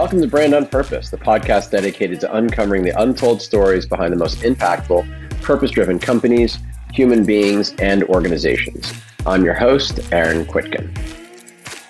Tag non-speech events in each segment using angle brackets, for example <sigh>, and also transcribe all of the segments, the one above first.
Welcome to Brand on Purpose, the podcast dedicated to uncovering the untold stories behind the most impactful, purpose driven companies, human beings, and organizations. I'm your host, Aaron Quitkin.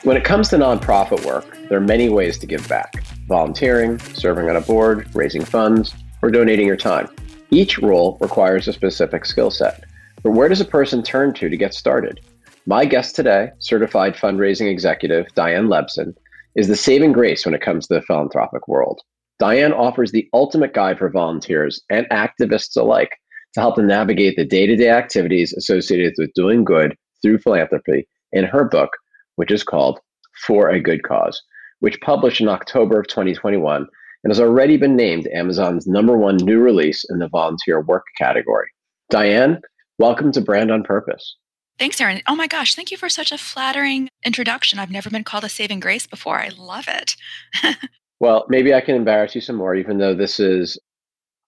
When it comes to nonprofit work, there are many ways to give back volunteering, serving on a board, raising funds, or donating your time. Each role requires a specific skill set. But where does a person turn to to get started? My guest today, certified fundraising executive Diane Lebson, is the saving grace when it comes to the philanthropic world. Diane offers the ultimate guide for volunteers and activists alike to help them navigate the day to day activities associated with doing good through philanthropy in her book, which is called For a Good Cause, which published in October of 2021 and has already been named Amazon's number one new release in the volunteer work category. Diane, welcome to Brand on Purpose. Thanks, Aaron. Oh my gosh, thank you for such a flattering introduction. I've never been called a saving grace before. I love it. <laughs> well, maybe I can embarrass you some more, even though this is,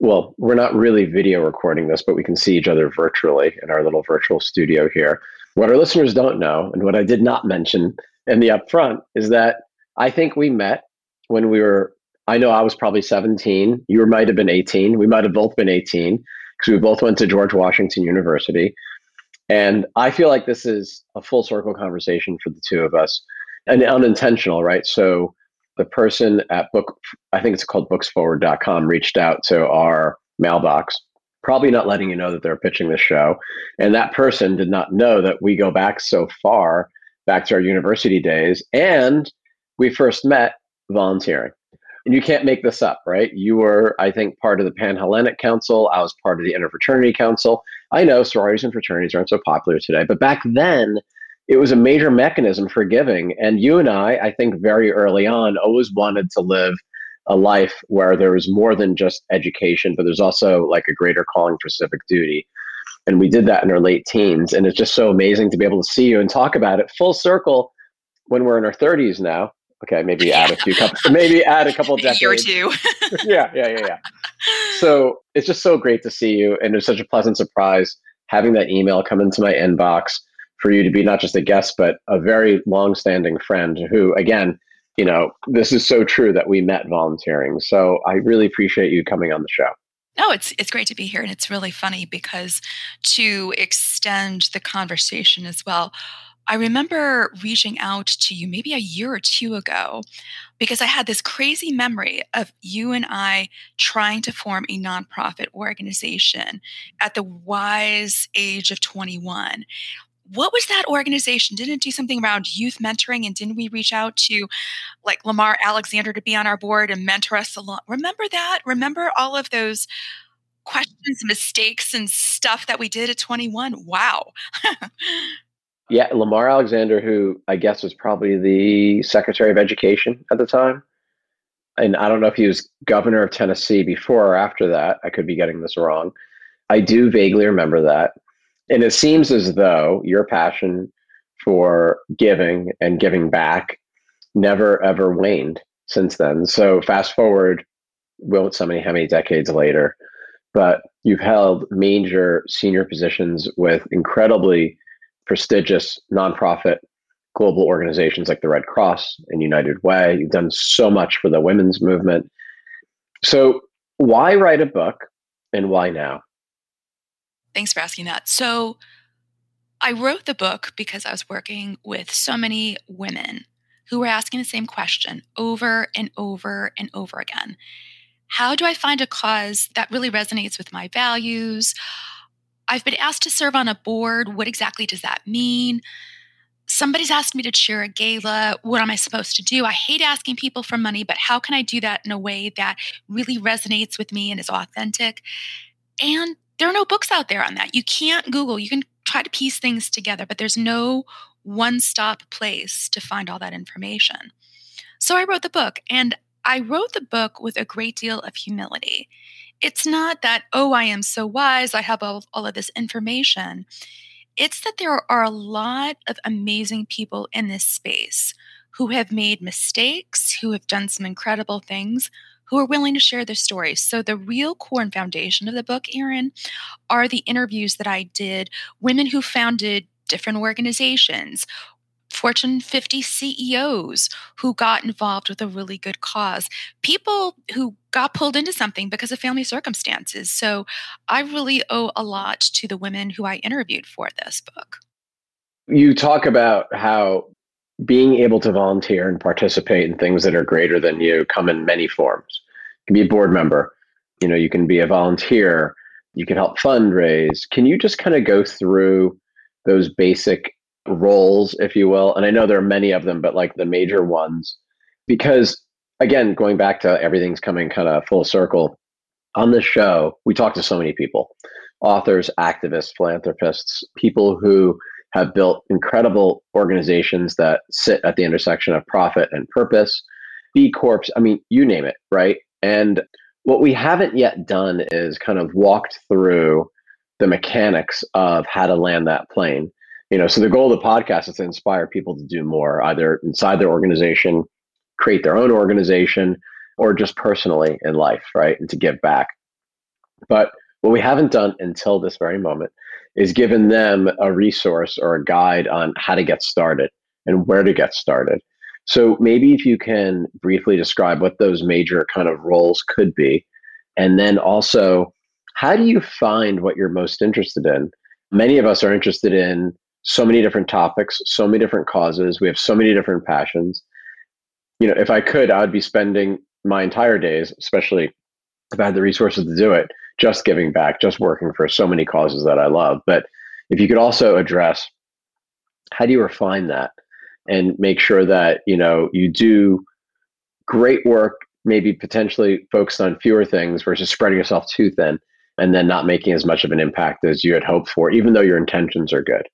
well, we're not really video recording this, but we can see each other virtually in our little virtual studio here. What our listeners don't know, and what I did not mention in the upfront, is that I think we met when we were, I know I was probably 17. You might have been 18. We might have both been 18 because we both went to George Washington University. And I feel like this is a full circle conversation for the two of us and unintentional, right? So the person at book, I think it's called booksforward.com, reached out to our mailbox, probably not letting you know that they're pitching the show. And that person did not know that we go back so far, back to our university days. And we first met volunteering. And you can't make this up, right? You were, I think, part of the Panhellenic Council. I was part of the Interfraternity Council. I know sororities and fraternities aren't so popular today, but back then, it was a major mechanism for giving. And you and I, I think, very early on, always wanted to live a life where there was more than just education, but there's also like a greater calling for civic duty. And we did that in our late teens. And it's just so amazing to be able to see you and talk about it full circle when we're in our 30s now Okay, maybe add a few couple, maybe add a <laughs> couple decades. or two. <laughs> yeah, yeah, yeah, yeah. So it's just so great to see you, and it's such a pleasant surprise having that email come into my inbox for you to be not just a guest, but a very long-standing friend. Who, again, you know, this is so true that we met volunteering. So I really appreciate you coming on the show. No, it's it's great to be here, and it's really funny because to extend the conversation as well I remember reaching out to you maybe a year or two ago because I had this crazy memory of you and I trying to form a nonprofit organization at the wise age of 21. What was that organization? Didn't it do something around youth mentoring? And didn't we reach out to like Lamar Alexander to be on our board and mentor us along? Remember that? Remember all of those questions, mistakes, and stuff that we did at 21? Wow. <laughs> Yeah, Lamar Alexander, who I guess was probably the Secretary of Education at the time. And I don't know if he was governor of Tennessee before or after that. I could be getting this wrong. I do vaguely remember that. And it seems as though your passion for giving and giving back never ever waned since then. So fast forward, won't so many how many decades later, but you've held major senior positions with incredibly prestigious nonprofit global organizations like the Red Cross and United Way. You've done so much for the women's movement. So, why write a book and why now? Thanks for asking that. So, I wrote the book because I was working with so many women who were asking the same question over and over and over again. How do I find a cause that really resonates with my values? I've been asked to serve on a board. What exactly does that mean? Somebody's asked me to chair a gala. What am I supposed to do? I hate asking people for money, but how can I do that in a way that really resonates with me and is authentic? And there are no books out there on that. You can't Google, you can try to piece things together, but there's no one stop place to find all that information. So I wrote the book, and I wrote the book with a great deal of humility it's not that, oh, I am so wise, I have all, all of this information. It's that there are a lot of amazing people in this space who have made mistakes, who have done some incredible things, who are willing to share their stories. So, the real core and foundation of the book, Aaron, are the interviews that I did, women who founded different organizations, Fortune 50 CEOs who got involved with a really good cause, people who got pulled into something because of family circumstances. So I really owe a lot to the women who I interviewed for this book. You talk about how being able to volunteer and participate in things that are greater than you come in many forms. You can be a board member, you know, you can be a volunteer, you can help fundraise. Can you just kind of go through those basic roles, if you will? And I know there are many of them, but like the major ones, because again, going back to everything's coming kind of full circle on this show, we talk to so many people authors, activists, philanthropists, people who have built incredible organizations that sit at the intersection of profit and purpose, B Corps, I mean, you name it, right? And what we haven't yet done is kind of walked through the mechanics of how to land that plane. You know, so the goal of the podcast is to inspire people to do more, either inside their organization, create their own organization, or just personally in life, right? And to give back. But what we haven't done until this very moment is given them a resource or a guide on how to get started and where to get started. So maybe if you can briefly describe what those major kind of roles could be, and then also how do you find what you're most interested in? Many of us are interested in so many different topics, so many different causes. We have so many different passions. You know, if I could, I would be spending my entire days, especially if I had the resources to do it, just giving back, just working for so many causes that I love. But if you could also address how do you refine that and make sure that, you know, you do great work, maybe potentially focused on fewer things versus spreading yourself too thin and then not making as much of an impact as you had hoped for, even though your intentions are good.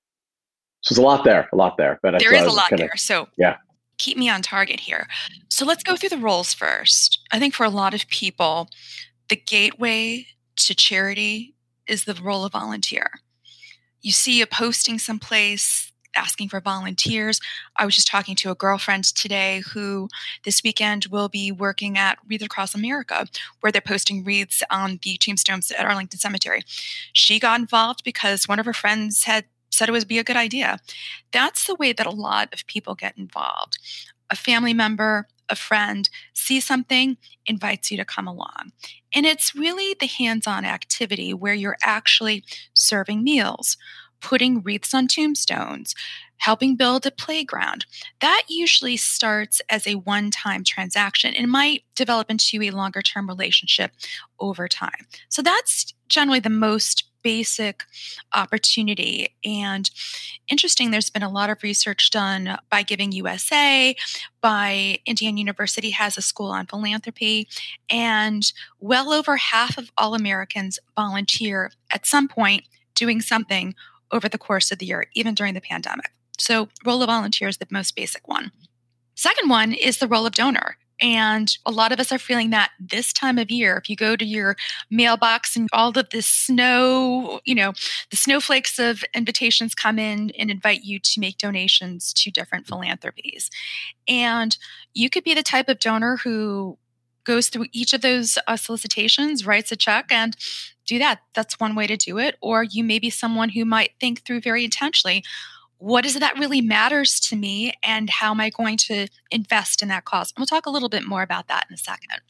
So there's a lot there, a lot there. But there is a lot kinda, there. So yeah, keep me on target here. So let's go through the roles first. I think for a lot of people, the gateway to charity is the role of volunteer. You see a posting someplace asking for volunteers. I was just talking to a girlfriend today who this weekend will be working at Wreath Across America, where they're posting wreaths on the tombstones at Arlington Cemetery. She got involved because one of her friends had said it would be a good idea. That's the way that a lot of people get involved. A family member, a friend sees something, invites you to come along. And it's really the hands on activity where you're actually serving meals, putting wreaths on tombstones, helping build a playground. That usually starts as a one time transaction and might develop into a longer term relationship over time. So that's generally the most basic opportunity. And interesting, there's been a lot of research done by Giving USA, by Indiana University has a school on philanthropy, and well over half of all Americans volunteer at some point doing something over the course of the year, even during the pandemic. So, role of volunteer is the most basic one. Second one is the role of donor. And a lot of us are feeling that this time of year. If you go to your mailbox and all of this snow, you know, the snowflakes of invitations come in and invite you to make donations to different philanthropies. And you could be the type of donor who goes through each of those uh, solicitations, writes a check, and do that. That's one way to do it. Or you may be someone who might think through very intentionally what is it that really matters to me and how am I going to invest in that cause? And we'll talk a little bit more about that in a second.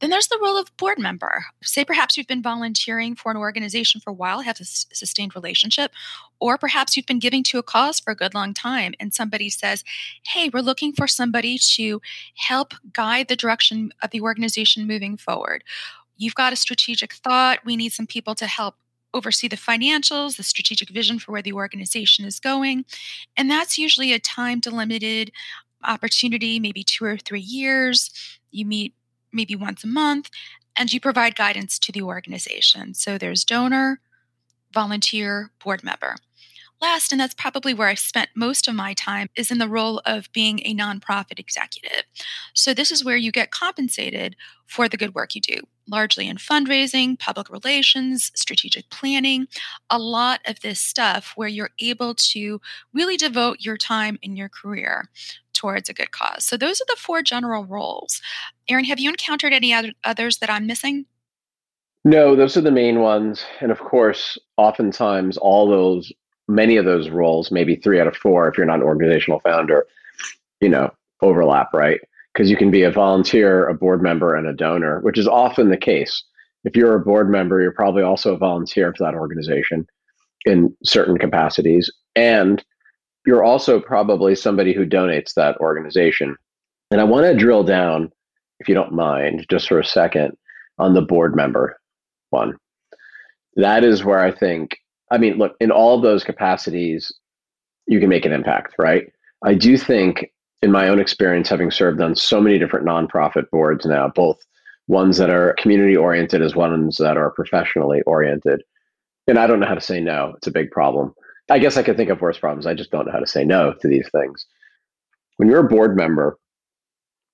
Then there's the role of board member. Say perhaps you've been volunteering for an organization for a while, have a sustained relationship, or perhaps you've been giving to a cause for a good long time and somebody says, Hey, we're looking for somebody to help guide the direction of the organization moving forward. You've got a strategic thought. We need some people to help oversee the financials, the strategic vision for where the organization is going. And that's usually a time delimited opportunity, maybe two or three years. You meet maybe once a month and you provide guidance to the organization. So there's donor, volunteer, board member. Last, and that's probably where I've spent most of my time, is in the role of being a nonprofit executive. So, this is where you get compensated for the good work you do, largely in fundraising, public relations, strategic planning, a lot of this stuff where you're able to really devote your time in your career towards a good cause. So, those are the four general roles. Aaron, have you encountered any other, others that I'm missing? No, those are the main ones. And of course, oftentimes all those many of those roles, maybe three out of four, if you're not an organizational founder, you know, overlap, right? Because you can be a volunteer, a board member, and a donor, which is often the case. If you're a board member, you're probably also a volunteer for that organization in certain capacities. And you're also probably somebody who donates that organization. And I want to drill down, if you don't mind, just for a second, on the board member one. That is where I think, I mean, look, in all those capacities, you can make an impact, right? I do think, in my own experience, having served on so many different nonprofit boards now, both ones that are community oriented as ones that are professionally oriented, and I don't know how to say no. It's a big problem. I guess I could think of worse problems. I just don't know how to say no to these things. When you're a board member,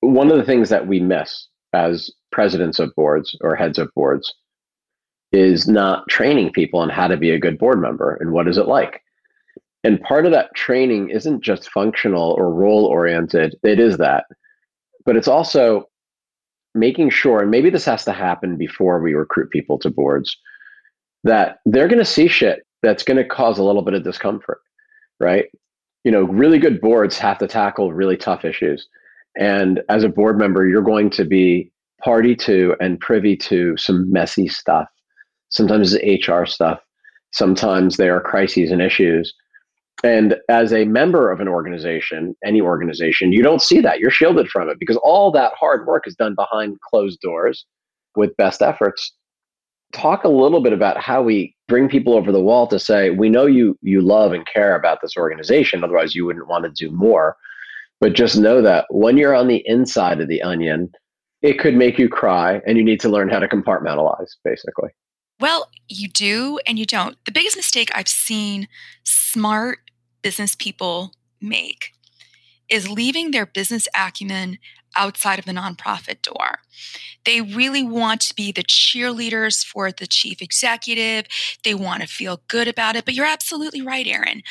one of the things that we miss as presidents of boards or heads of boards is not training people on how to be a good board member and what is it like. And part of that training isn't just functional or role oriented, it is that. But it's also making sure, and maybe this has to happen before we recruit people to boards, that they're going to see shit that's going to cause a little bit of discomfort, right? You know, really good boards have to tackle really tough issues. And as a board member, you're going to be party to and privy to some messy stuff. Sometimes it's HR stuff. Sometimes there are crises and issues. And as a member of an organization, any organization, you don't see that. You're shielded from it because all that hard work is done behind closed doors with best efforts. Talk a little bit about how we bring people over the wall to say we know you you love and care about this organization otherwise you wouldn't want to do more. But just know that when you're on the inside of the onion it could make you cry and you need to learn how to compartmentalize basically. Well you do and you don't. The biggest mistake i've seen smart business people make is leaving their business acumen outside of the nonprofit door. They really want to be the cheerleaders for the chief executive. They want to feel good about it. But you're absolutely right, Aaron.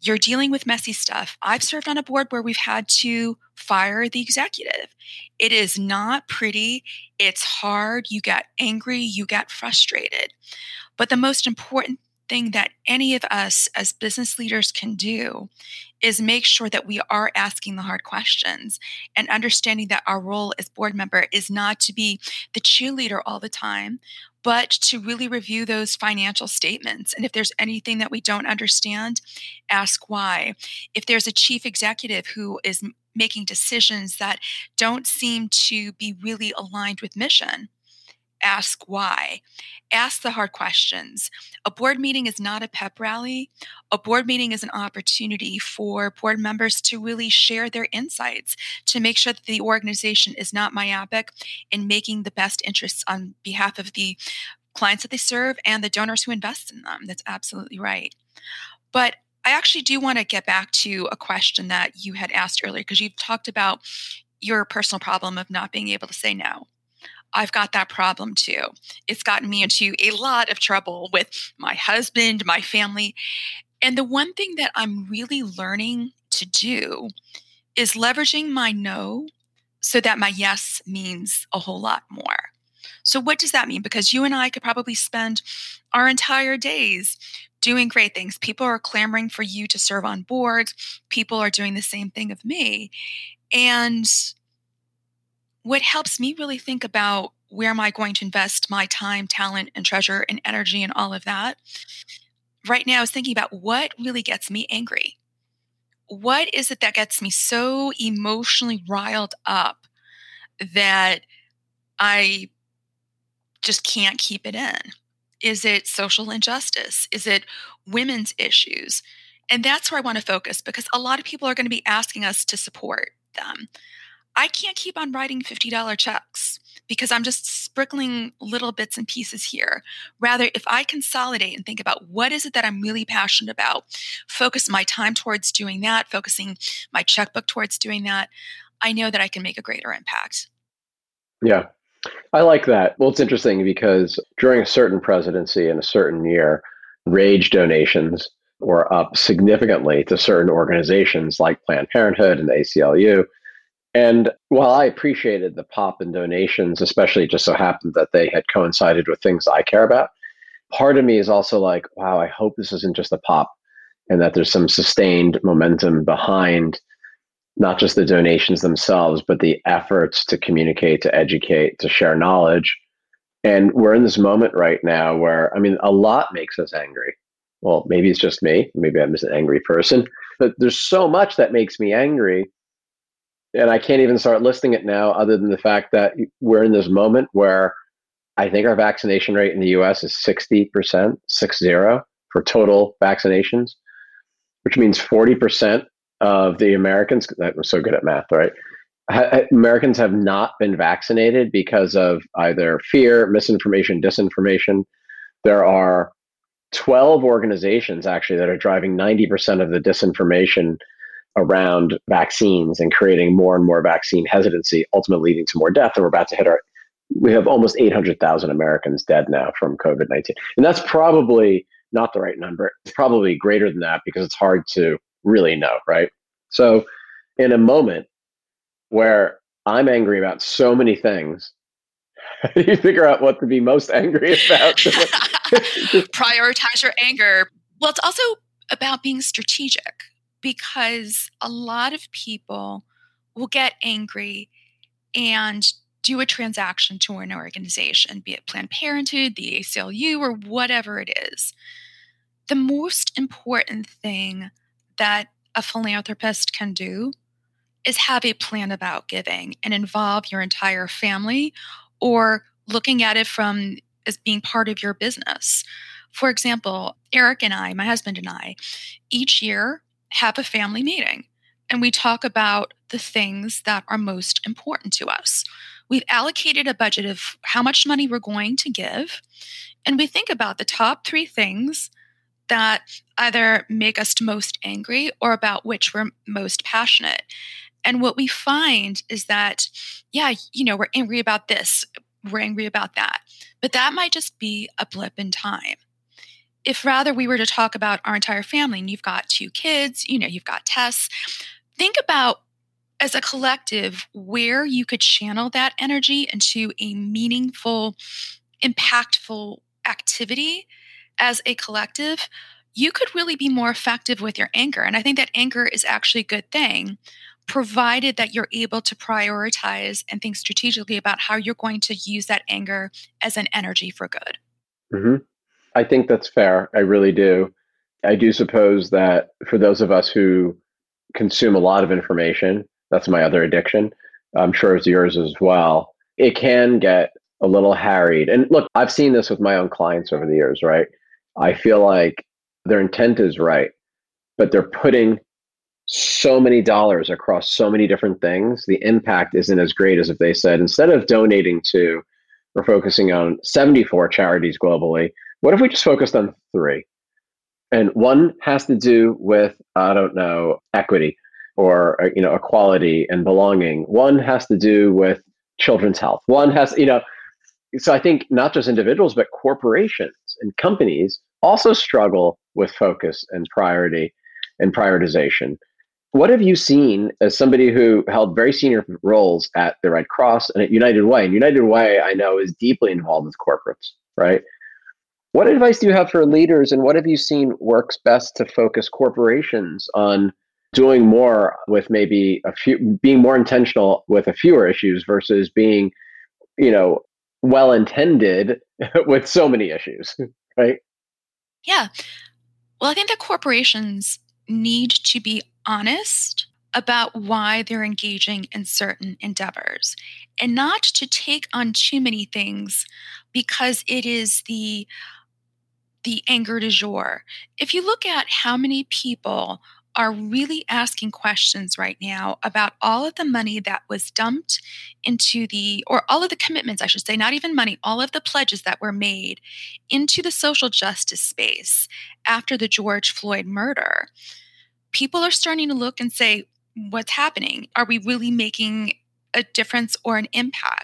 You're dealing with messy stuff. I've served on a board where we've had to fire the executive. It is not pretty. It's hard. You get angry. You get frustrated. But the most important thing that any of us as business leaders can do is make sure that we are asking the hard questions and understanding that our role as board member is not to be the cheerleader all the time but to really review those financial statements. And if there's anything that we don't understand ask why. If there's a chief executive who is making decisions that don't seem to be really aligned with mission ask why. Ask the hard questions. A board meeting is not a pep rally. A board meeting is an opportunity for board members to really share their insights to make sure that the organization is not myopic in making the best interests on behalf of the clients that they serve and the donors who invest in them. That's absolutely right. But I actually do want to get back to a question that you had asked earlier because you've talked about your personal problem of not being able to say no. I've got that problem too. It's gotten me into a lot of trouble with my husband, my family. And the one thing that I'm really learning to do is leveraging my no so that my yes means a whole lot more. So, what does that mean? Because you and I could probably spend our entire days doing great things. People are clamoring for you to serve on boards, people are doing the same thing of me. And what helps me really think about where am I going to invest my time, talent, and treasure and energy and all of that right now is thinking about what really gets me angry. What is it that gets me so emotionally riled up that I just can't keep it in? Is it social injustice? Is it women's issues? And that's where I want to focus because a lot of people are going to be asking us to support them. I can't keep on writing $50 checks because I'm just sprinkling little bits and pieces here. Rather, if I consolidate and think about what is it that I'm really passionate about, focus my time towards doing that, focusing my checkbook towards doing that, I know that I can make a greater impact. Yeah. I like that. Well, it's interesting because during a certain presidency in a certain year, rage donations were up significantly to certain organizations like Planned Parenthood and the ACLU and while I appreciated the pop and donations, especially just so happened that they had coincided with things I care about, part of me is also like, wow, I hope this isn't just a pop and that there's some sustained momentum behind not just the donations themselves, but the efforts to communicate, to educate, to share knowledge. And we're in this moment right now where, I mean, a lot makes us angry. Well, maybe it's just me. Maybe I'm just an angry person, but there's so much that makes me angry. And I can't even start listing it now, other than the fact that we're in this moment where I think our vaccination rate in the US is 60%, six zero, for total vaccinations, which means 40% of the Americans, that was so good at math, right? Americans have not been vaccinated because of either fear, misinformation, disinformation. There are 12 organizations actually that are driving 90% of the disinformation around vaccines and creating more and more vaccine hesitancy, ultimately leading to more death. And we're about to hit our, we have almost 800,000 Americans dead now from COVID 19. And that's probably not the right number. It's probably greater than that because it's hard to really know, right? So, in a moment where I'm angry about so many things, <laughs> you figure out what to be most angry about. <laughs> Prioritize your anger. Well, it's also about being strategic because a lot of people will get angry and do a transaction to an organization, be it Planned Parenthood, the ACLU, or whatever it is. The most important thing that a philanthropist can do is have a plan about giving and involve your entire family or looking at it from as being part of your business. For example, Eric and I, my husband and I, each year have a family meeting and we talk about the things that are most important to us. We've allocated a budget of how much money we're going to give, and we think about the top three things that either make us most angry or about which we're most passionate. And what we find is that, yeah, you know, we're angry about this, we're angry about that, but that might just be a blip in time. If rather we were to talk about our entire family and you've got two kids, you know, you've got Tess, think about as a collective where you could channel that energy into a meaningful, impactful activity as a collective, you could really be more effective with your anger. And I think that anger is actually a good thing, provided that you're able to prioritize and think strategically about how you're going to use that anger as an energy for good. Mm-hmm. I think that's fair. I really do. I do suppose that for those of us who consume a lot of information, that's my other addiction. I'm sure it's yours as well. It can get a little harried. And look, I've seen this with my own clients over the years, right? I feel like their intent is right, but they're putting so many dollars across so many different things. The impact isn't as great as if they said, instead of donating to or focusing on 74 charities globally, what if we just focused on three? And one has to do with, I don't know, equity or uh, you know equality and belonging. One has to do with children's health. One has you know so i think not just individuals but corporations and companies also struggle with focus and priority and prioritization. What have you seen as somebody who held very senior roles at the red cross and at united way? And united way i know is deeply involved with corporates right what advice do you have for leaders and what have you seen works best to focus corporations on doing more with maybe a few being more intentional with a fewer issues versus being you know well intended <laughs> with so many issues <laughs> right? Yeah. Well i think that corporations need to be honest about why they're engaging in certain endeavors and not to take on too many things because it is the the anger du jour. If you look at how many people are really asking questions right now about all of the money that was dumped into the, or all of the commitments, I should say, not even money, all of the pledges that were made into the social justice space after the George Floyd murder. People are starting to look and say, what's happening? Are we really making a difference or an impact?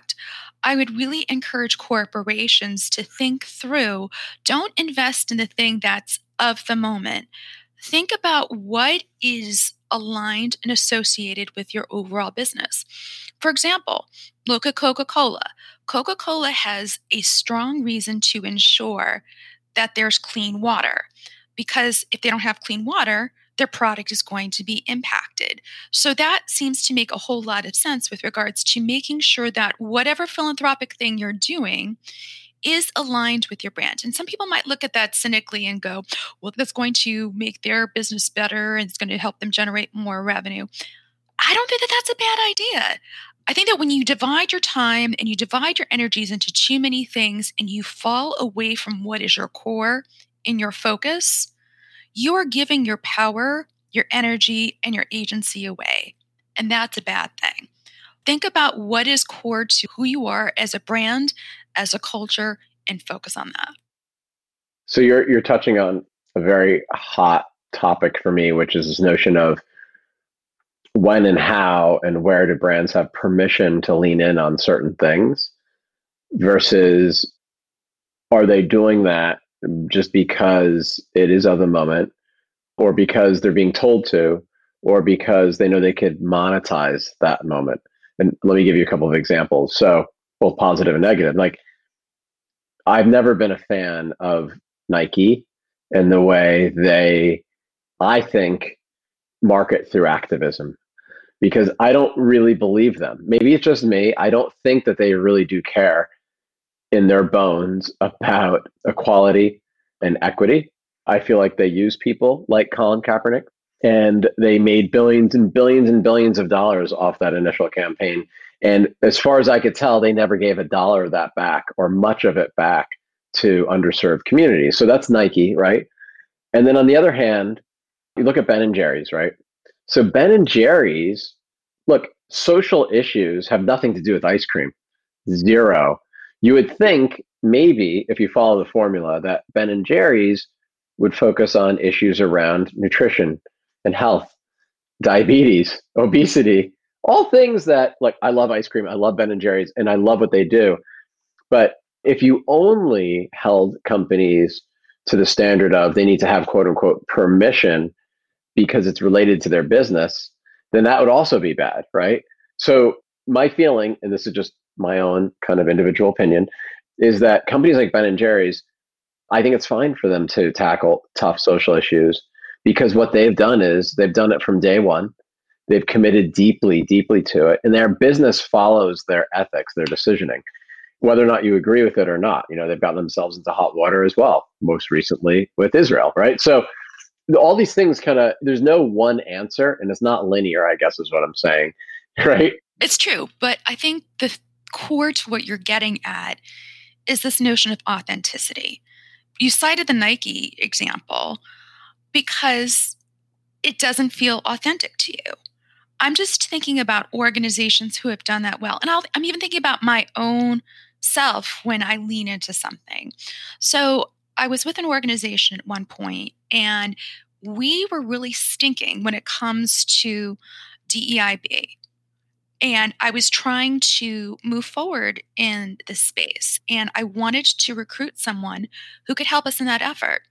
I would really encourage corporations to think through don't invest in the thing that's of the moment think about what is aligned and associated with your overall business. For example, look at Coca Cola. Coca Cola has a strong reason to ensure that there's clean water because if they don't have clean water, their product is going to be impacted. So that seems to make a whole lot of sense with regards to making sure that whatever philanthropic thing you're doing is aligned with your brand. And some people might look at that cynically and go, well, that's going to make their business better and it's going to help them generate more revenue. I don't think that that's a bad idea. I think that when you divide your time and you divide your energies into too many things and you fall away from what is your core in your focus, you are giving your power, your energy, and your agency away. And that's a bad thing. Think about what is core to who you are as a brand, as a culture, and focus on that. So you're you're touching on a very hot topic for me, which is this notion of when and how and where do brands have permission to lean in on certain things versus are they doing that just because it is of the moment or because they're being told to or because they know they could monetize that moment. And let me give you a couple of examples. So both positive and negative. Like i've never been a fan of nike and the way they i think market through activism. Because i don't really believe them. Maybe it's just me. I don't think that they really do care in their bones about equality and equity. I feel like they use people like Colin Kaepernick, and they made billions and billions and billions of dollars off that initial campaign. And as far as I could tell, they never gave a dollar of that back or much of it back to underserved communities. So that's Nike, right? And then on the other hand, you look at Ben and Jerry's, right? So Ben and Jerry's, look, social issues have nothing to do with ice cream. Zero. You would think maybe if you follow the formula that Ben and Jerry's would focus on issues around nutrition and health, diabetes, obesity, all things that like I love ice cream, I love Ben and Jerry's and I love what they do. But if you only held companies to the standard of they need to have quote unquote permission because it's related to their business, then that would also be bad, right? So my feeling, and this is just my own kind of individual opinion, is that companies like Ben and Jerry's, I think it's fine for them to tackle tough social issues because what they've done is they've done it from day one. They've committed deeply, deeply to it, and their business follows their ethics, their decisioning, whether or not you agree with it or not. You know, they've gotten themselves into hot water as well, most recently with Israel, right? So all these things kind of there's no one answer and it's not linear i guess is what i'm saying <laughs> right it's true but i think the core to what you're getting at is this notion of authenticity. You cited the Nike example because it doesn't feel authentic to you. I'm just thinking about organizations who have done that well. And i am even thinking about my own self when I lean into something. So I was with an organization at one point, and we were really stinking when it comes to DEIB. And I was trying to move forward in this space. And I wanted to recruit someone who could help us in that effort.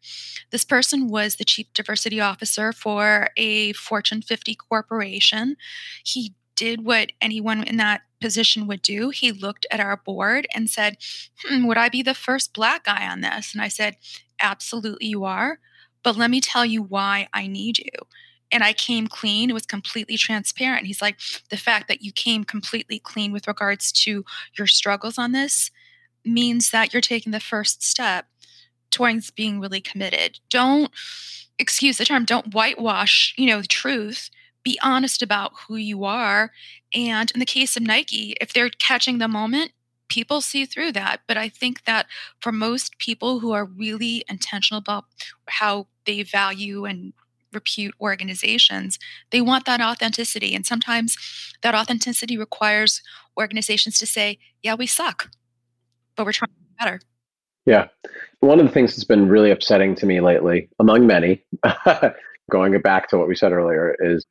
This person was the chief diversity officer for a Fortune 50 corporation. He did what anyone in that position would do. He looked at our board and said, hmm, Would I be the first black guy on this? And I said, Absolutely, you are. But let me tell you why I need you and I came clean. It was completely transparent. He's like, the fact that you came completely clean with regards to your struggles on this means that you're taking the first step towards being really committed. Don't excuse the term, don't whitewash, you know, the truth. Be honest about who you are. And in the case of Nike, if they're catching the moment, people see through that. But I think that for most people who are really intentional about how they value and repute organizations, they want that authenticity. And sometimes that authenticity requires organizations to say, yeah, we suck, but we're trying better. Yeah. One of the things that's been really upsetting to me lately, among many, <laughs> going back to what we said earlier, is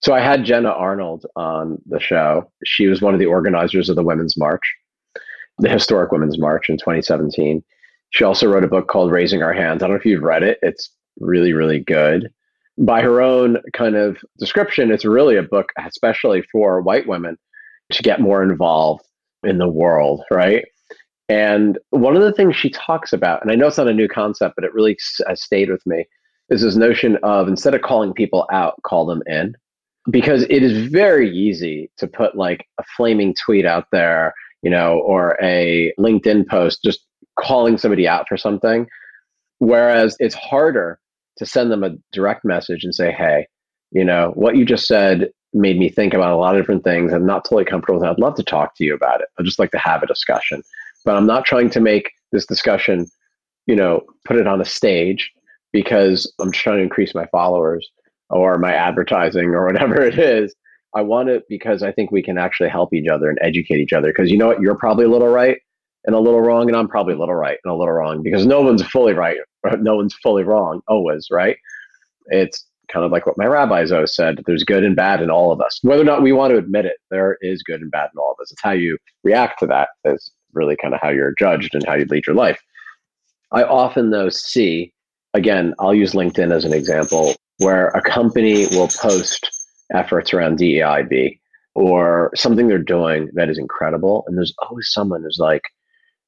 so I had Jenna Arnold on the show. She was one of the organizers of the Women's March, the historic Women's March in 2017. She also wrote a book called Raising Our Hands. I don't know if you've read it. It's really, really good by her own kind of description, it's really a book, especially for white women, to get more involved in the world, right? And one of the things she talks about, and I know it's not a new concept, but it really stayed with me, is this notion of instead of calling people out, call them in. Because it is very easy to put like a flaming tweet out there, you know, or a LinkedIn post just calling somebody out for something. Whereas it's harder to send them a direct message and say, hey, you know, what you just said made me think about a lot of different things. I'm not totally comfortable with it. I'd love to talk to you about it. I'd just like to have a discussion. But I'm not trying to make this discussion, you know, put it on a stage because I'm just trying to increase my followers or my advertising or whatever <laughs> it is. I want it because I think we can actually help each other and educate each other. Because you know what? You're probably a little right and a little wrong, and I'm probably a little right and a little wrong because no one's fully right, no one's fully wrong always, right? It's kind of like what my rabbis always said there's good and bad in all of us. Whether or not we want to admit it, there is good and bad in all of us. It's how you react to that is really kind of how you're judged and how you lead your life. I often, though, see, again, I'll use LinkedIn as an example, where a company will post efforts around DEIB or something they're doing that is incredible. And there's always someone who's like,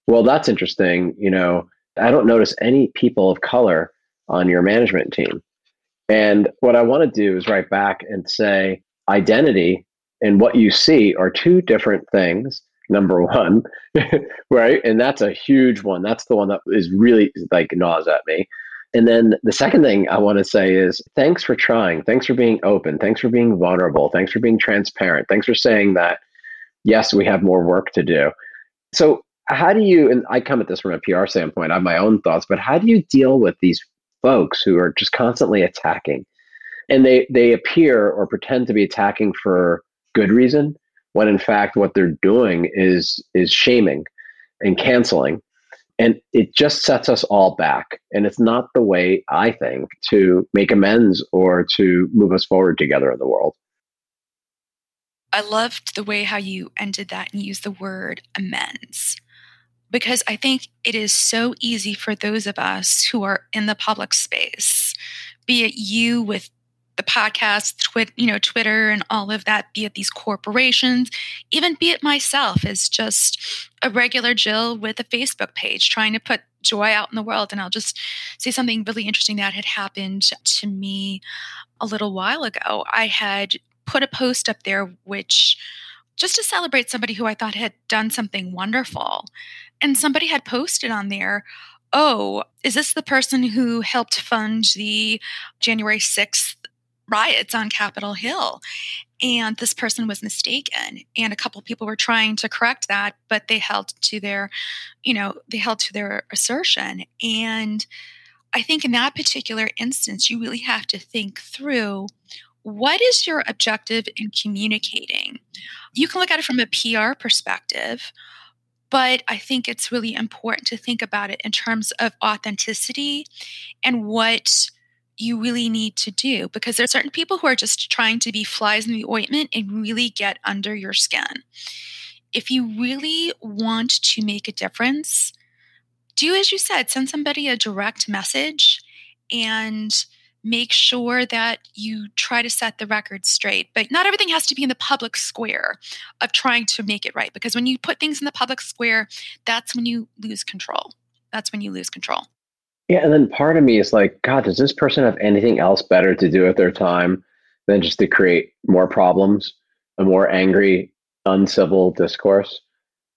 well, that's interesting. You know, I don't notice any people of color on your management team. And what I want to do is write back and say identity and what you see are two different things. Number one, <laughs> right? And that's a huge one. That's the one that is really like gnaws at me. And then the second thing I want to say is thanks for trying. Thanks for being open. Thanks for being vulnerable. Thanks for being transparent. Thanks for saying that, yes, we have more work to do. So, how do you, and I come at this from a PR standpoint, I have my own thoughts, but how do you deal with these folks who are just constantly attacking? And they they appear or pretend to be attacking for good reason when in fact what they're doing is is shaming and canceling. And it just sets us all back. And it's not the way i think to make amends or to move us forward together in the world. I loved the way how you ended that and used the word amends because I think it is so easy for those of us who are in the public space, be it you with the podcast, twit, you know, Twitter and all of that, be it these corporations, even be it myself as just a regular Jill with a Facebook page trying to put joy out in the world. And I'll just say something really interesting that had happened to me a little while ago. I had put a post up there which just to celebrate somebody who I thought had done something wonderful. And somebody had posted on there, oh, is this the person who helped fund the January 6th riots on Capitol Hill? And this person was mistaken. And a couple people were trying to correct that, but they held to their, you know, they held to their assertion. And I think in that particular instance, you really have to think through what is your objective in communicating? You can look at it from a PR perspective but I think it's really important to think about it in terms of authenticity and what you really need to do because there are certain people who are just trying to be flies in the ointment and really get under your skin. If you really want to make a difference, do as you said, send somebody a direct message and make sure that you try to set the record straight. But not everything has to be in the public square of trying to make it right. Because when you put things in the public square, that's when you lose control. That's when you lose control. Yeah. And then part of me is like, God, does this person have anything else better to do with their time than just to create more problems, a more angry, uncivil discourse?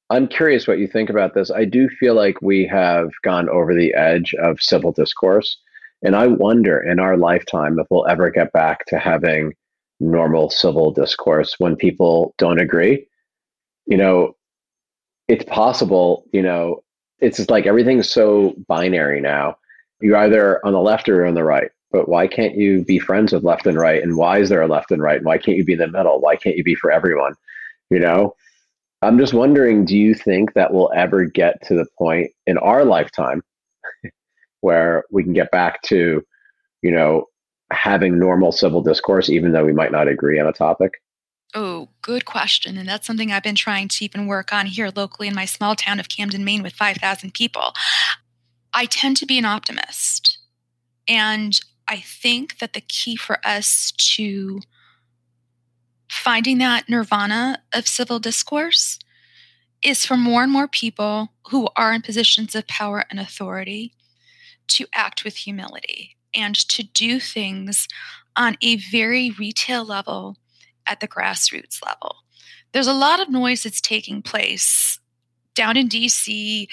I'm curious what you think about this. I do feel like we have gone over the edge of civil discourse and I wonder in our lifetime if we'll ever get back to having normal civil discourse when people don't agree. You know, it's possible, you know, it's just like everything's so binary now. You're either on the left or on the right. But why can't you be friends with left and right? And why is there a left and right? And why can't you be in the middle? Why can't you be for everyone? You know, I'm just wondering do you think that we'll ever get to the point in our lifetime where we can get back to, you know, having normal civil discourse, even though we might not agree on a topic? Oh, good question. And that's something I've been trying to even work on here locally in my small town of Camden, Maine, with 5,000 people. I tend to be an optimist. And I think that the key for us to finding that nirvana of civil discourse is for more and more people who are in positions of power and authority to act with humility. and to do things on a very retail level at the grassroots level. There's a lot of noise that's taking place down in DC,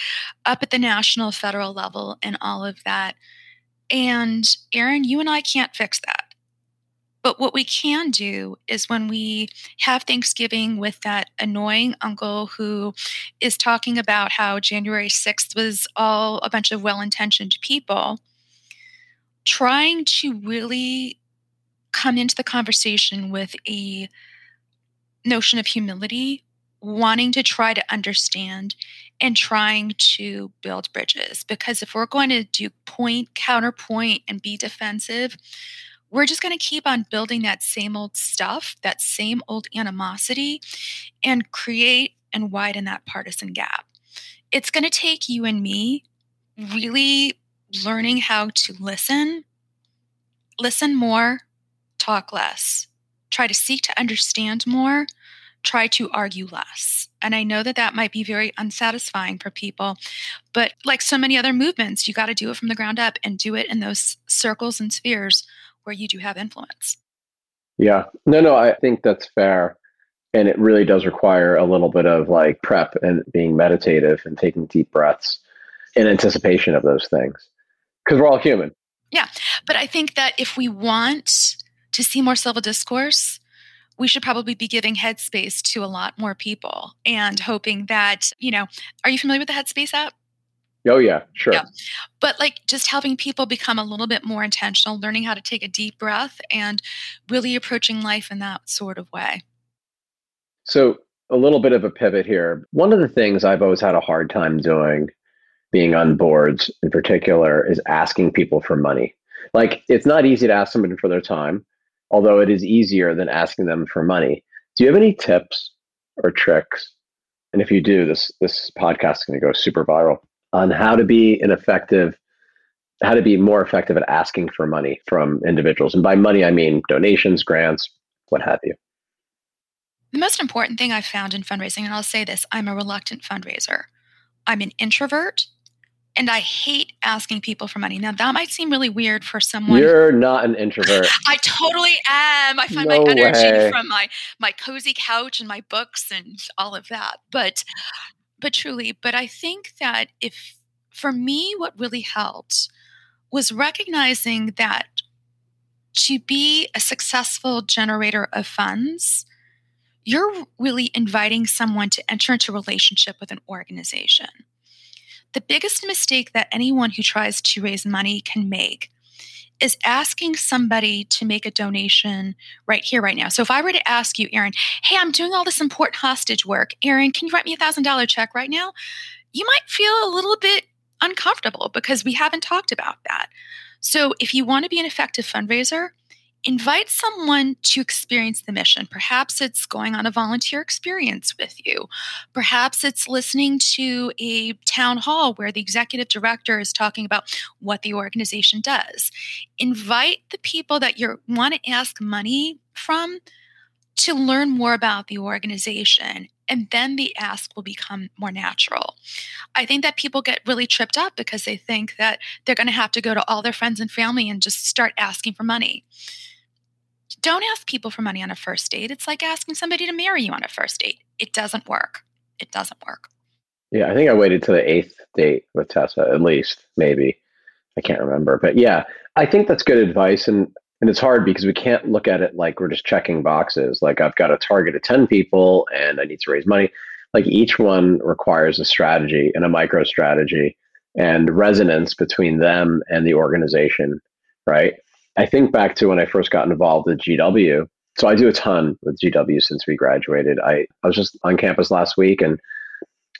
up at the national, federal level, and all of that. And Aaron, you and I can't fix that. But what we can do is when we have Thanksgiving with that annoying uncle who is talking about how January 6th was all a bunch of well intentioned people, trying to really come into the conversation with a notion of humility, wanting to try to understand and trying to build bridges. Because if we're going to do point, counterpoint, and be defensive, we're just going to keep on building that same old stuff, that same old animosity, and create and widen that partisan gap. It's going to take you and me really learning how to listen, listen more, talk less, try to seek to understand more, try to argue less. And I know that that might be very unsatisfying for people, but like so many other movements, you got to do it from the ground up and do it in those circles and spheres where you do have influence. Yeah. No, no, I think that's fair. And it really does require a little bit of like prep and being meditative and taking deep breaths in anticipation of those things because we're all human. Yeah. But I think that if we want to see more civil discourse, we should probably be giving headspace to a lot more people and hoping that, you know, are you familiar with the Headspace app? Oh, yeah, sure. Yeah. But like just helping people become a little bit more intentional, learning how to take a deep breath and really approaching life in that sort of way. So, a little bit of a pivot here. One of the things I've always had a hard time doing, being on boards in particular, is asking people for money. Like, it's not easy to ask somebody for their time, although it is easier than asking them for money. Do you have any tips or tricks? And if you do, this this podcast is going to go super viral on how to be an effective how to be more effective at asking for money from individuals. And by money, I mean donations, grants, what have you. The most important thing I've found in fundraising, and I'll say this I'm a reluctant fundraiser. I'm an introvert and I hate asking people for money. Now, that might seem really weird for someone. You're not an introvert. <laughs> I totally am. I find no my energy way. from my my cozy couch and my books and all of that. But but truly, but I think that if for me, what really helped was recognizing that to be a successful generator of funds, you're really inviting someone to enter into a relationship with an organization. The biggest mistake that anyone who tries to raise money can make is asking somebody to make a donation right here, right now. So if I were to ask you, Aaron, hey, I'm doing all this important hostage work. Aaron, can you write me a thousand dollar check right now? You might feel a little bit uncomfortable because we haven't talked about that. So if you want to be an effective fundraiser, invite someone to experience the mission. Perhaps it's going on a volunteer experience with you. Perhaps it's listening to a town hall where the executive director is talking about what the organization does. Invite the people that you want to ask money from to learn more about the organization and then the ask will become more natural. I think that people get really tripped up because they think that they're going to have to go to all their friends and family and just start asking for money. Don't ask people for money on a first date. It's like asking somebody to marry you on a first date. It doesn't work. It doesn't work. Yeah, I think I waited to the eighth date with Tessa, at least, maybe. I can't remember. But yeah, I think that's good advice. And and it's hard because we can't look at it like we're just checking boxes. Like I've got a target of 10 people and I need to raise money. Like each one requires a strategy and a micro strategy and resonance between them and the organization, right? I think back to when I first got involved with GW. So I do a ton with GW since we graduated. I, I was just on campus last week and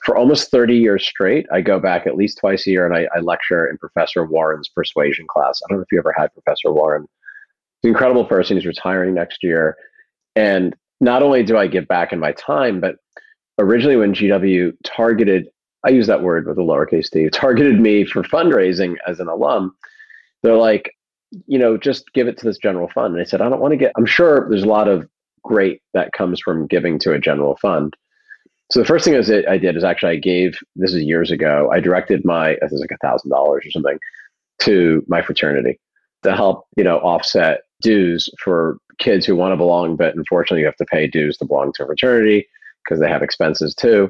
for almost 30 years straight, I go back at least twice a year and I, I lecture in Professor Warren's persuasion class. I don't know if you ever had Professor Warren. He's an incredible person. He's retiring next year. And not only do I give back in my time, but originally when GW targeted, I use that word with a lowercase t, targeted me for fundraising as an alum, they're like, you know, just give it to this general fund. And I said, I don't want to get, I'm sure there's a lot of great that comes from giving to a general fund. So the first thing is I did is actually I gave, this is years ago, I directed my, I think it like a thousand dollars or something to my fraternity. to help, you know, offset dues for kids who want to belong, but unfortunately you have to pay dues to belong to a fraternity because they have expenses too.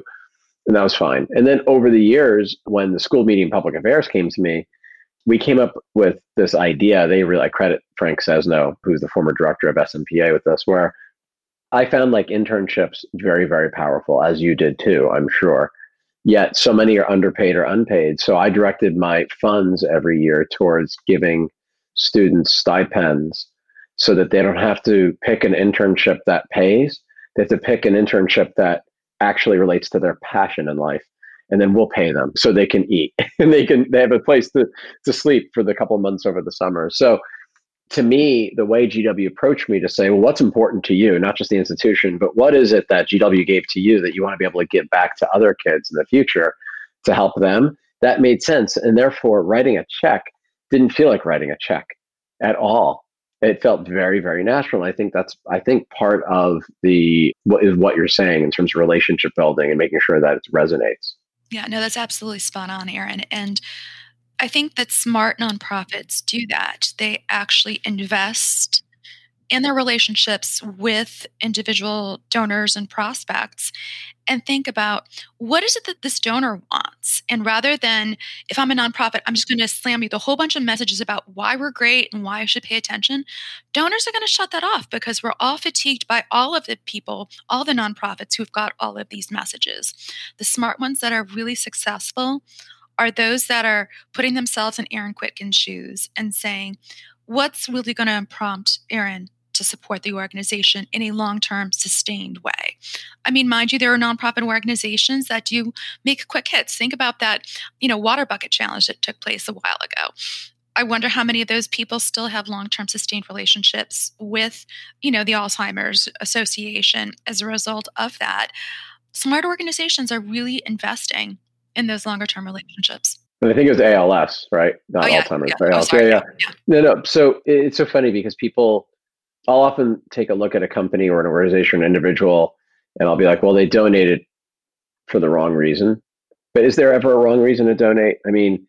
And that was fine. And then over the years, when the school meeting public affairs came to me, we came up with this idea. They really I credit Frank Sesno, who's the former director of SMPA with us, where I found like internships very, very powerful, as you did too, I'm sure. Yet so many are underpaid or unpaid. So I directed my funds every year towards giving students stipends so that they don't have to pick an internship that pays. They have to pick an internship that actually relates to their passion in life. And then we'll pay them so they can eat <laughs> and they can they have a place to, to sleep for the couple months over the summer. So to me, the way GW approached me to say, well, what's important to you, not just the institution, but what is it that GW gave to you that you want to be able to give back to other kids in the future to help them? That made sense. And therefore, writing a check didn't feel like writing a check at all. It felt very, very natural. I think that's, I think part of the, what is what you're saying in terms of relationship building and making sure that it resonates. Yeah, no, that's absolutely spot on, Aaron. And I think that smart nonprofits do that. They actually invest in their relationships with individual donors and prospects and think about what is it that this donor wants? And rather than if i'm a nonprofit i'm just going to slam you the whole bunch of messages about why we're great and why i should pay attention. Donors are going to shut that off because we're all fatigued by all of the people all the nonprofits who've got all of these messages. The smart ones that are really successful are those that are putting themselves in Aaron Kwittken's shoes and saying, what's really going to prompt Aaron to support the organization in a long term, sustained way. I mean, mind you, there are nonprofit organizations that do make quick hits. Think about that, you know, water bucket challenge that took place a while ago. I wonder how many of those people still have long-term sustained relationships with, you know, the Alzheimer's Association as a result of that. Smart organizations are really investing in those longer term relationships. And I think it was ALS, right? Not oh, yeah, Alzheimer's. Yeah. Oh, sorry, yeah, yeah. No, no. So it's so funny because people, I'll often take a look at a company or an organization, or an individual, and I'll be like, well, they donated for the wrong reason. But is there ever a wrong reason to donate? I mean,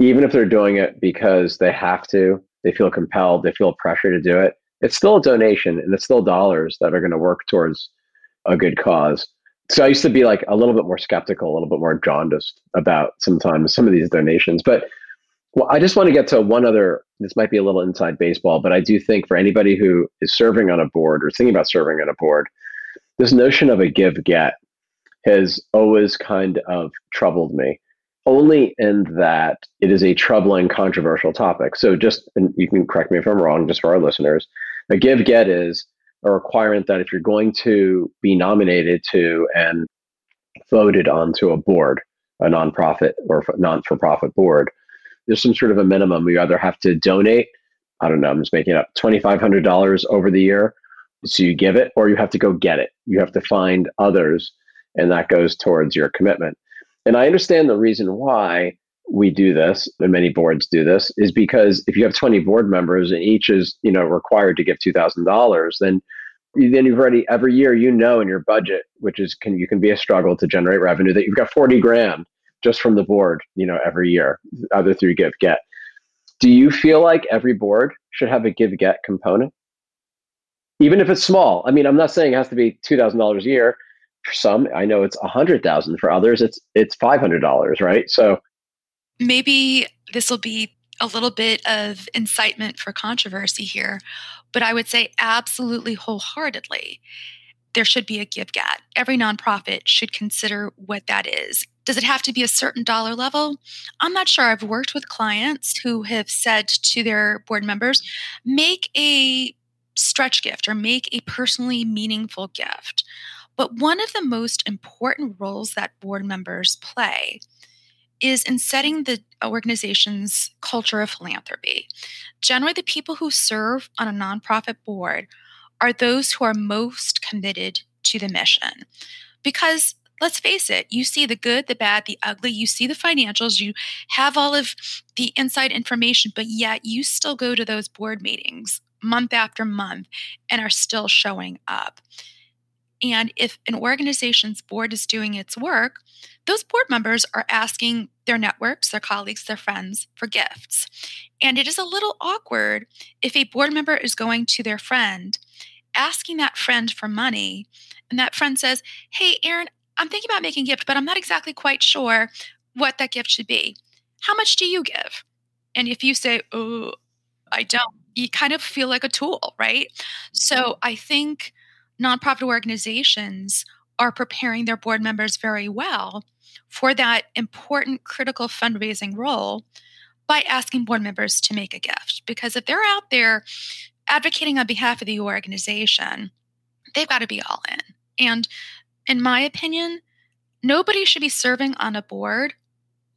even if they're doing it because they have to, they feel compelled, they feel pressure to do it, it's still a donation and it's still dollars that are going to work towards a good cause so I used to be like a little bit more skeptical, a little bit more jaundiced about sometimes some of these donations. But well, I just want to get to one other. This might be a little inside baseball, but I do think for anybody who is serving on a board or thinking about serving on a board, this notion of a give get has always kind of troubled me. Only in that it is a troubling, controversial topic. So, just and you can correct me if I'm wrong, just for our listeners, a give get is a requirement that if you're going to be nominated to and voted onto a board, a nonprofit or non for profit board, there's some sort of a minimum. You either have to donate, I don't know, I'm just making up $2,500 over the year. So you give it, or you have to go get it. You have to find others, and that goes towards your commitment. And I understand the reason why we do this and many boards do this is because if you have 20 board members and each is you know required to give $2000 then then you've already every year you know in your budget which is can you can be a struggle to generate revenue that you've got 40 grand just from the board you know every year either through give get. Do you feel like every board should have a give get component? Even if it's small. I mean i'm not saying it has to be $2000 a year. For some i know it's 100000 for others it's it's $500 right? So maybe this will be a little bit of incitement for controversy here, but I would say absolutely wholeheartedly there should be a give get. Every nonprofit should consider what that is. Does it have to be a certain dollar level? I'm not sure. I've worked with clients who have said to their board members, make a stretch gift or make a personally meaningful gift. But one of the most important roles that board members play is in setting the organization's culture of philanthropy. Generally, the people who serve on a nonprofit board are those who are most committed to the mission. Because let's face it, you see the good, the bad, the ugly, you see the financials, you have all of the inside information, but yet you still go to those board meetings month after month and are still showing up. And if an organization's board is doing its work, those board members are asking their networks, their colleagues, their friends for gifts. And it is a little awkward if a board member is going to their friend, asking that friend for money, and that friend says, Hey, Aaron, I'm thinking about making a gift, but I'm not exactly quite sure what that gift should be. How much do you give? And if you say, Oh, I don't, you kind of feel like a tool, right? So mm-hmm. I think nonprofit organizations are preparing their board members very well for that important critical fundraising role by asking board members to make a gift. Because if they're out there advocating on behalf of the organization, they've got to be all in. And in my opinion, nobody should be serving on a board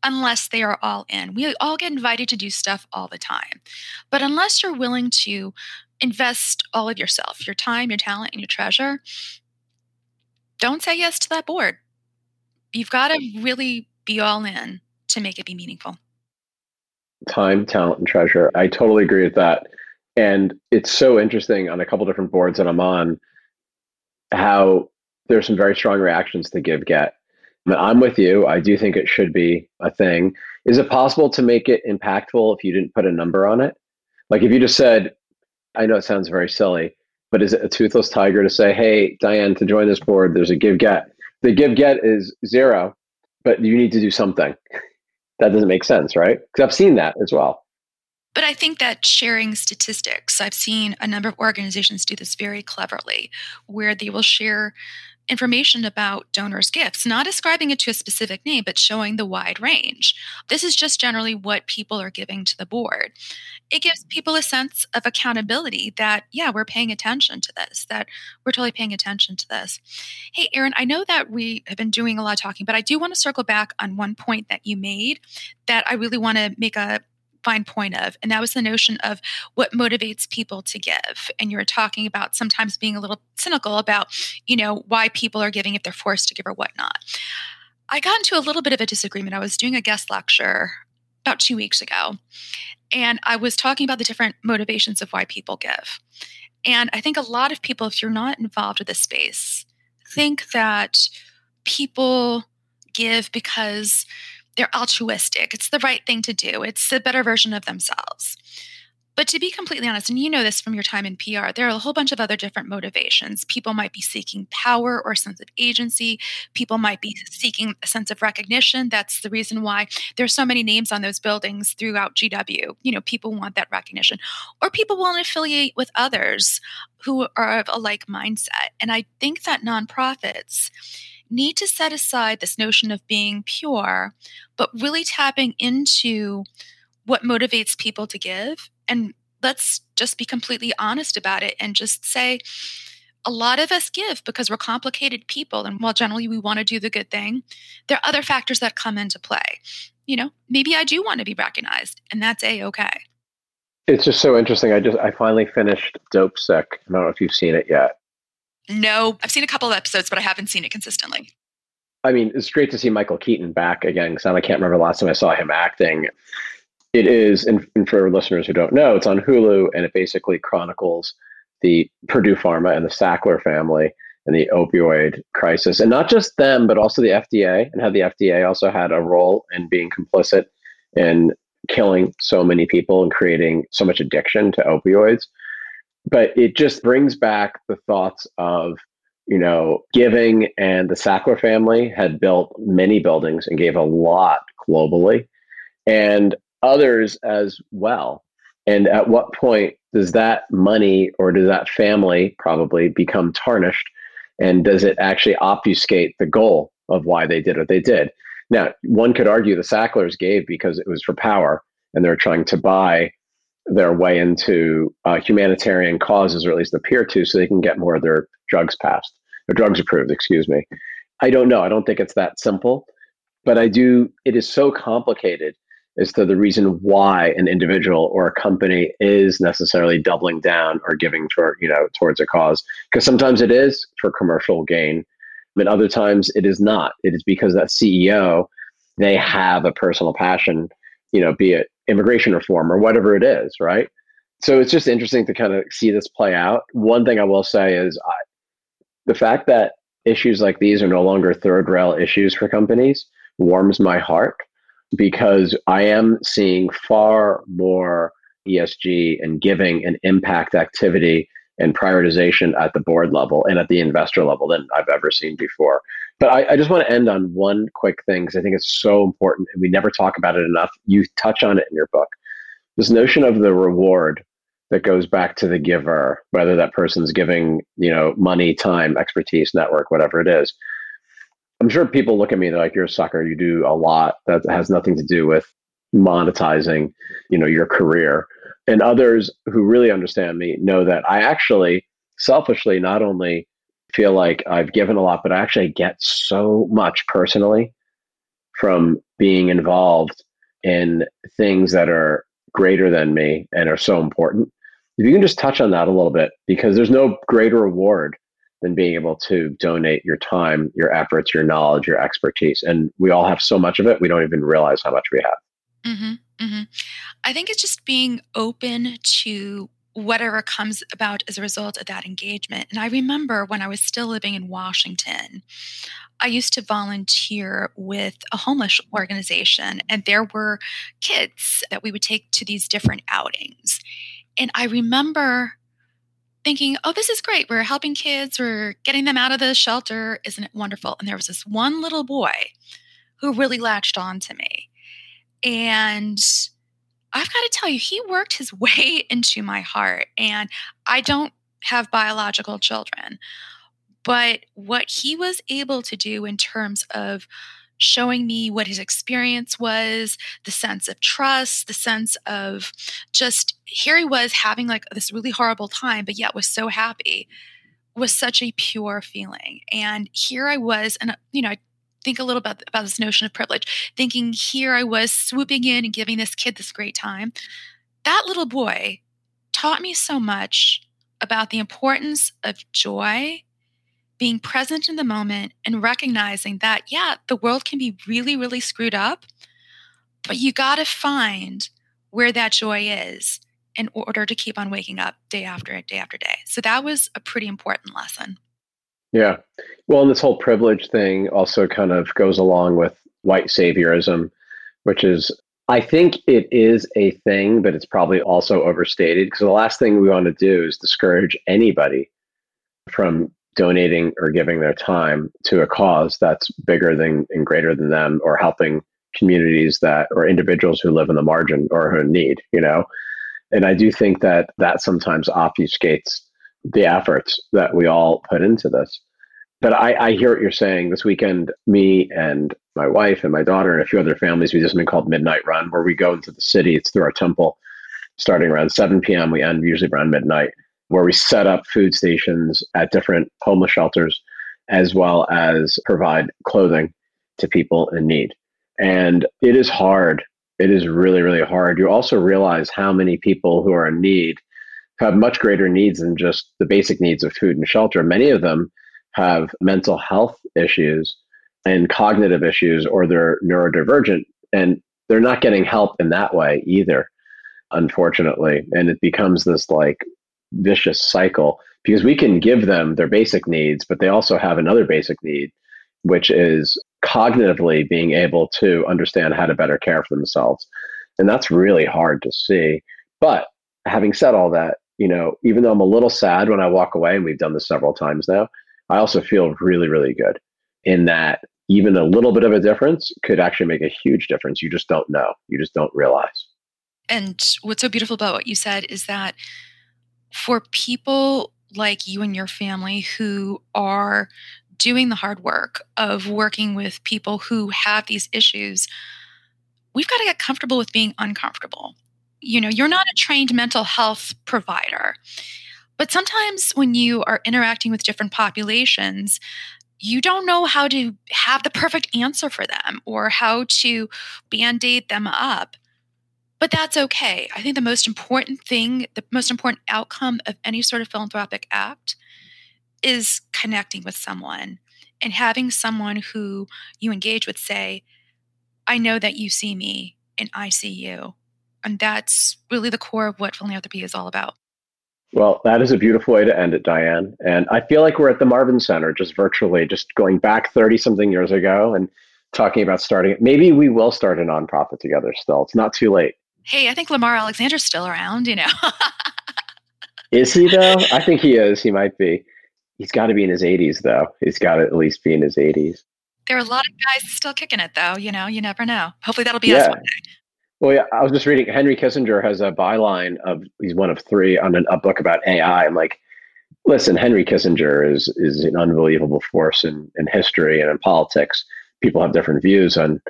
unless they are all in. We all get invited to do stuff all the time. But unless you're willing to invest all of yourself, your time, your talent, and your treasure, don't say yes to that board. You've got to really be all in to make it be meaningful. Time, talent, and treasure. I totally agree with that. And it's so interesting on a couple different boards that I'm on how there's some very strong reactions to give get. But I'm with you. I do think it should be a thing. Is it possible to make it impactful if you didn't put a number on it? Like if you just said, I know it sounds very silly, but is it a toothless tiger to say, hey, Diane, to join this board, there's a give get? The give get is zero, but you need to do something. <laughs> that doesn't make sense, right? Because I've seen that as well. But I think that sharing statistics, I've seen a number of organizations do this very cleverly, where they will share information about donors' gifts, not ascribing it to a specific name, but showing the wide range. This is just generally what people are giving to the board. It gives people a sense of accountability that, yeah, we're paying attention to this, that we're totally paying attention to this. Hey, Aaron, I know that we have been doing a lot of talking, but I do want to circle back on one point that you made that I really want to make a fine point of. And that was the notion of what motivates people to give. And you were talking about sometimes being a little cynical about, you know, why people are giving if they're forced to give or whatnot. I got into a little bit of a disagreement. I was doing a guest lecture about two weeks ago, and I was talking about the different motivations of why people give. And I think a lot of people, if you're not involved with this space, think that people give because they're altruistic. It's the right thing to do. It's the better version of themselves. But to be completely honest, and you know this from your time in PR, there are a whole bunch of other different motivations. People might be seeking power or a sense of agency. People might be seeking a sense of recognition. That's the reason why there's so many names on those buildings throughout GW. You know, people want that recognition. Or people want to affiliate with others who are of a like mindset. And I think that nonprofits need to set aside this notion of being pure, but really tapping into what motivates people to give. And let's just be completely honest about it and just say, a lot of us give because we're complicated people. And while generally we want to do the good thing, there are other factors that come into play. You know, maybe I do want to be recognized, and that's a okay. It's just so interesting. I just I finally finished Dopesick. I don't know if you've seen it yet. No, I've seen a couple of episodes, but I haven't seen it consistently. I mean, it's great to see Michael Keaton back again because I can't remember the last time I saw him acting. It is, and, for listeners who don't know, it's on Hulu and it basically chronicles the Purdue Pharma and the Sackler family and the opioid crisis. And not just them, but also the FDA and how the FDA also had a role in being complicit in killing so many people and creating so much addiction to opioids but it just brings back the thoughts of you know giving and the sackler family had built many buildings and gave a lot globally and others as well. And at what point does that money or does that family probably become tarnished? And does it actually obfuscate the goal of why they did what they did? Now one could argue the sacklers gave because it was for power and they're trying to buy their way into uh, humanitarian causes, or at least appear to, so they can get more of their drugs passed, or drugs approved, excuse me. I don't know. I don't think it's that simple, but I do. It is so complicated as to the reason why an individual or a company is necessarily doubling down or giving for you know towards a cause. Because sometimes it is for commercial gain, but other times it is not. It is because that CEO they have a personal passion, you know, be it immigration reform or whatever it is, right? So it's just interesting to kind of see this play out. One thing I will say is I, the fact that issues like these are no longer third rail issues for companies warms my heart because I am seeing far more ESG and giving and impact activity and prioritization at the board level and at the investor level than I've ever seen before. But I, I just want to end on one quick thing because I think it's so important and we never talk about it enough. You touch on it in your book. This notion of the reward that goes back to the giver, whether that person's giving, you know, money, time, expertise, network, whatever it is. I'm sure people look at me, they're like, you're a sucker. You do a lot that has nothing to do with monetizing, you know, your career. And others who really understand me know that I actually selfishly not only feel like I've given a lot, but I actually get so much personally from being involved in things that are greater than me and are so important. If you can just touch on that a little bit, because there's no greater reward than being able to donate your time, your efforts, your knowledge, your expertise. And we all have so much of it, we don't even realize how much we have. Mm-hmm, mm-hmm. I think it's just being open to whatever comes about as a result of that engagement. And I remember when I was still living in Washington, I used to volunteer with a homeless organization, and there were kids that we would take to these different outings. And I remember thinking, oh, this is great. We're helping kids, we're getting them out of the shelter. Isn't it wonderful? And there was this one little boy who really latched on to me. And I've got to tell you, he worked his <laughs> way into my heart. And I don't have biological children, but what he was able to do in terms of showing me what his experience was, the sense of trust, the sense of just here he was having like this really horrible time, but yet was so happy was such a pure feeling. And here I was, and you know, I think a little bit about this notion of privilege, thinking here I was swooping in and giving this kid this great time. That little boy taught me so much about the importance of joy being present in the moment and recognizing that, yeah, the world can be really, really screwed up, but you got to find where that joy is in order to keep on waking up day after day after day. So that was a pretty important lesson. Yeah. Well, and this whole privilege thing also kind of goes along with white saviorism, which is, I think it is a thing, but it's probably also overstated because the last thing we want to do is discourage anybody from donating or giving their time to a cause that's bigger than and greater than them or helping communities that or individuals who live in the margin or who need you know and i do think that that sometimes obfuscates the efforts that we all put into this but I, I hear what you're saying this weekend me and my wife and my daughter and a few other families we just something called midnight run where we go into the city it's through our temple starting around 7 p.m we end usually around midnight where we set up food stations at different homeless shelters as well as provide clothing to people in need. And it is hard. It is really, really hard. You also realize how many people who are in need have much greater needs than just the basic needs of food and shelter. Many of them have mental health issues and cognitive issues, or they're neurodivergent, and they're not getting help in that way either, unfortunately. And it becomes this like vicious cycle because we can give them their basic needs, but they also have another basic need, which is cognitively being able to understand how to better care for themselves. And that's really hard to see. But having said all that, you know, even though I'm a little sad when I walk away, and we've done this several times now, I also feel really, really good in that even a little bit of a difference could actually make a huge difference. You just don't know. You just don't realize. And what's so beautiful about what you said is that for people like you and your family who are doing the hard work of working with people who have these issues, we've got to get comfortable with being uncomfortable. You know, you're not a trained mental health provider. But sometimes when you are interacting with different populations, you don't know how to have the perfect answer for them or how to band aid them up. But that's okay. I think the most important thing, the most important outcome of any sort of philanthropic act is connecting with someone and having someone who you engage with say, I know that you see me and I see you. And that's really the core of what philanthropy is all about. Well, that is a beautiful way to end it, Diane. And I feel like we're at the Marvin Center, just virtually, just going back 30 something years ago and talking about starting it. Maybe we will start a nonprofit together still. It's not too late. Hey, I think Lamar Alexander's still around, you know. <laughs> is he, though? I think he is. He might be. He's got to be in his 80s, though. He's got to at least be in his 80s. There are a lot of guys still kicking it, though. You know, you never know. Hopefully that'll be yeah. us one day. Well, yeah, I was just reading. Henry Kissinger has a byline of he's one of three on an, a book about AI. I'm like, listen, Henry Kissinger is is an unbelievable force in in history and in politics. People have different views on,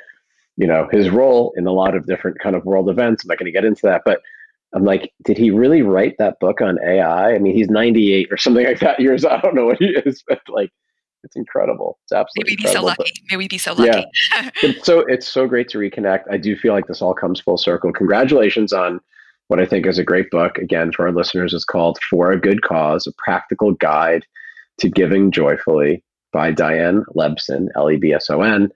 you know, his role in a lot of different kind of world events. I'm not going to get into that, but I'm like, did he really write that book on AI? I mean, he's 98 or something like that years. I don't know what he is, but like, it's incredible. It's absolutely maybe be so lucky. But, maybe be so lucky. Yeah. it's so it's so great to reconnect. I do feel like this all comes full circle. Congratulations on what I think is a great book. Again, for our listeners, it's called For a Good Cause: A Practical Guide to Giving Joyfully by Diane Lebson, L E B S O N.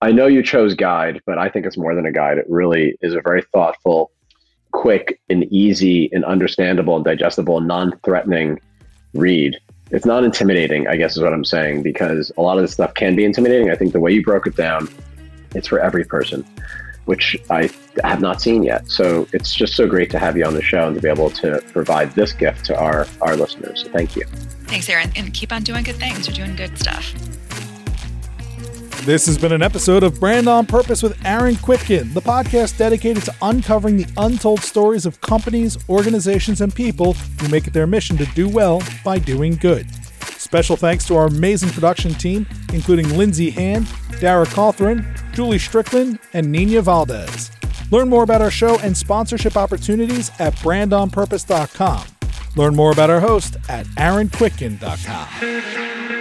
I know you chose guide, but I think it's more than a guide. It really is a very thoughtful, quick, and easy, and understandable, and digestible, non-threatening read it's not intimidating, I guess is what I'm saying, because a lot of this stuff can be intimidating. I think the way you broke it down, it's for every person, which I have not seen yet. So it's just so great to have you on the show and to be able to provide this gift to our, our listeners. So thank you. Thanks, Aaron. And keep on doing good things. You're doing good stuff. This has been an episode of Brand on Purpose with Aaron Kwittken, the podcast dedicated to uncovering the untold stories of companies, organizations, and people who make it their mission to do well by doing good. Special thanks to our amazing production team, including Lindsay Hand, Dara Cawthron, Julie Strickland, and Nina Valdez. Learn more about our show and sponsorship opportunities at brandonpurpose.com. Learn more about our host at aaronkwittken.com.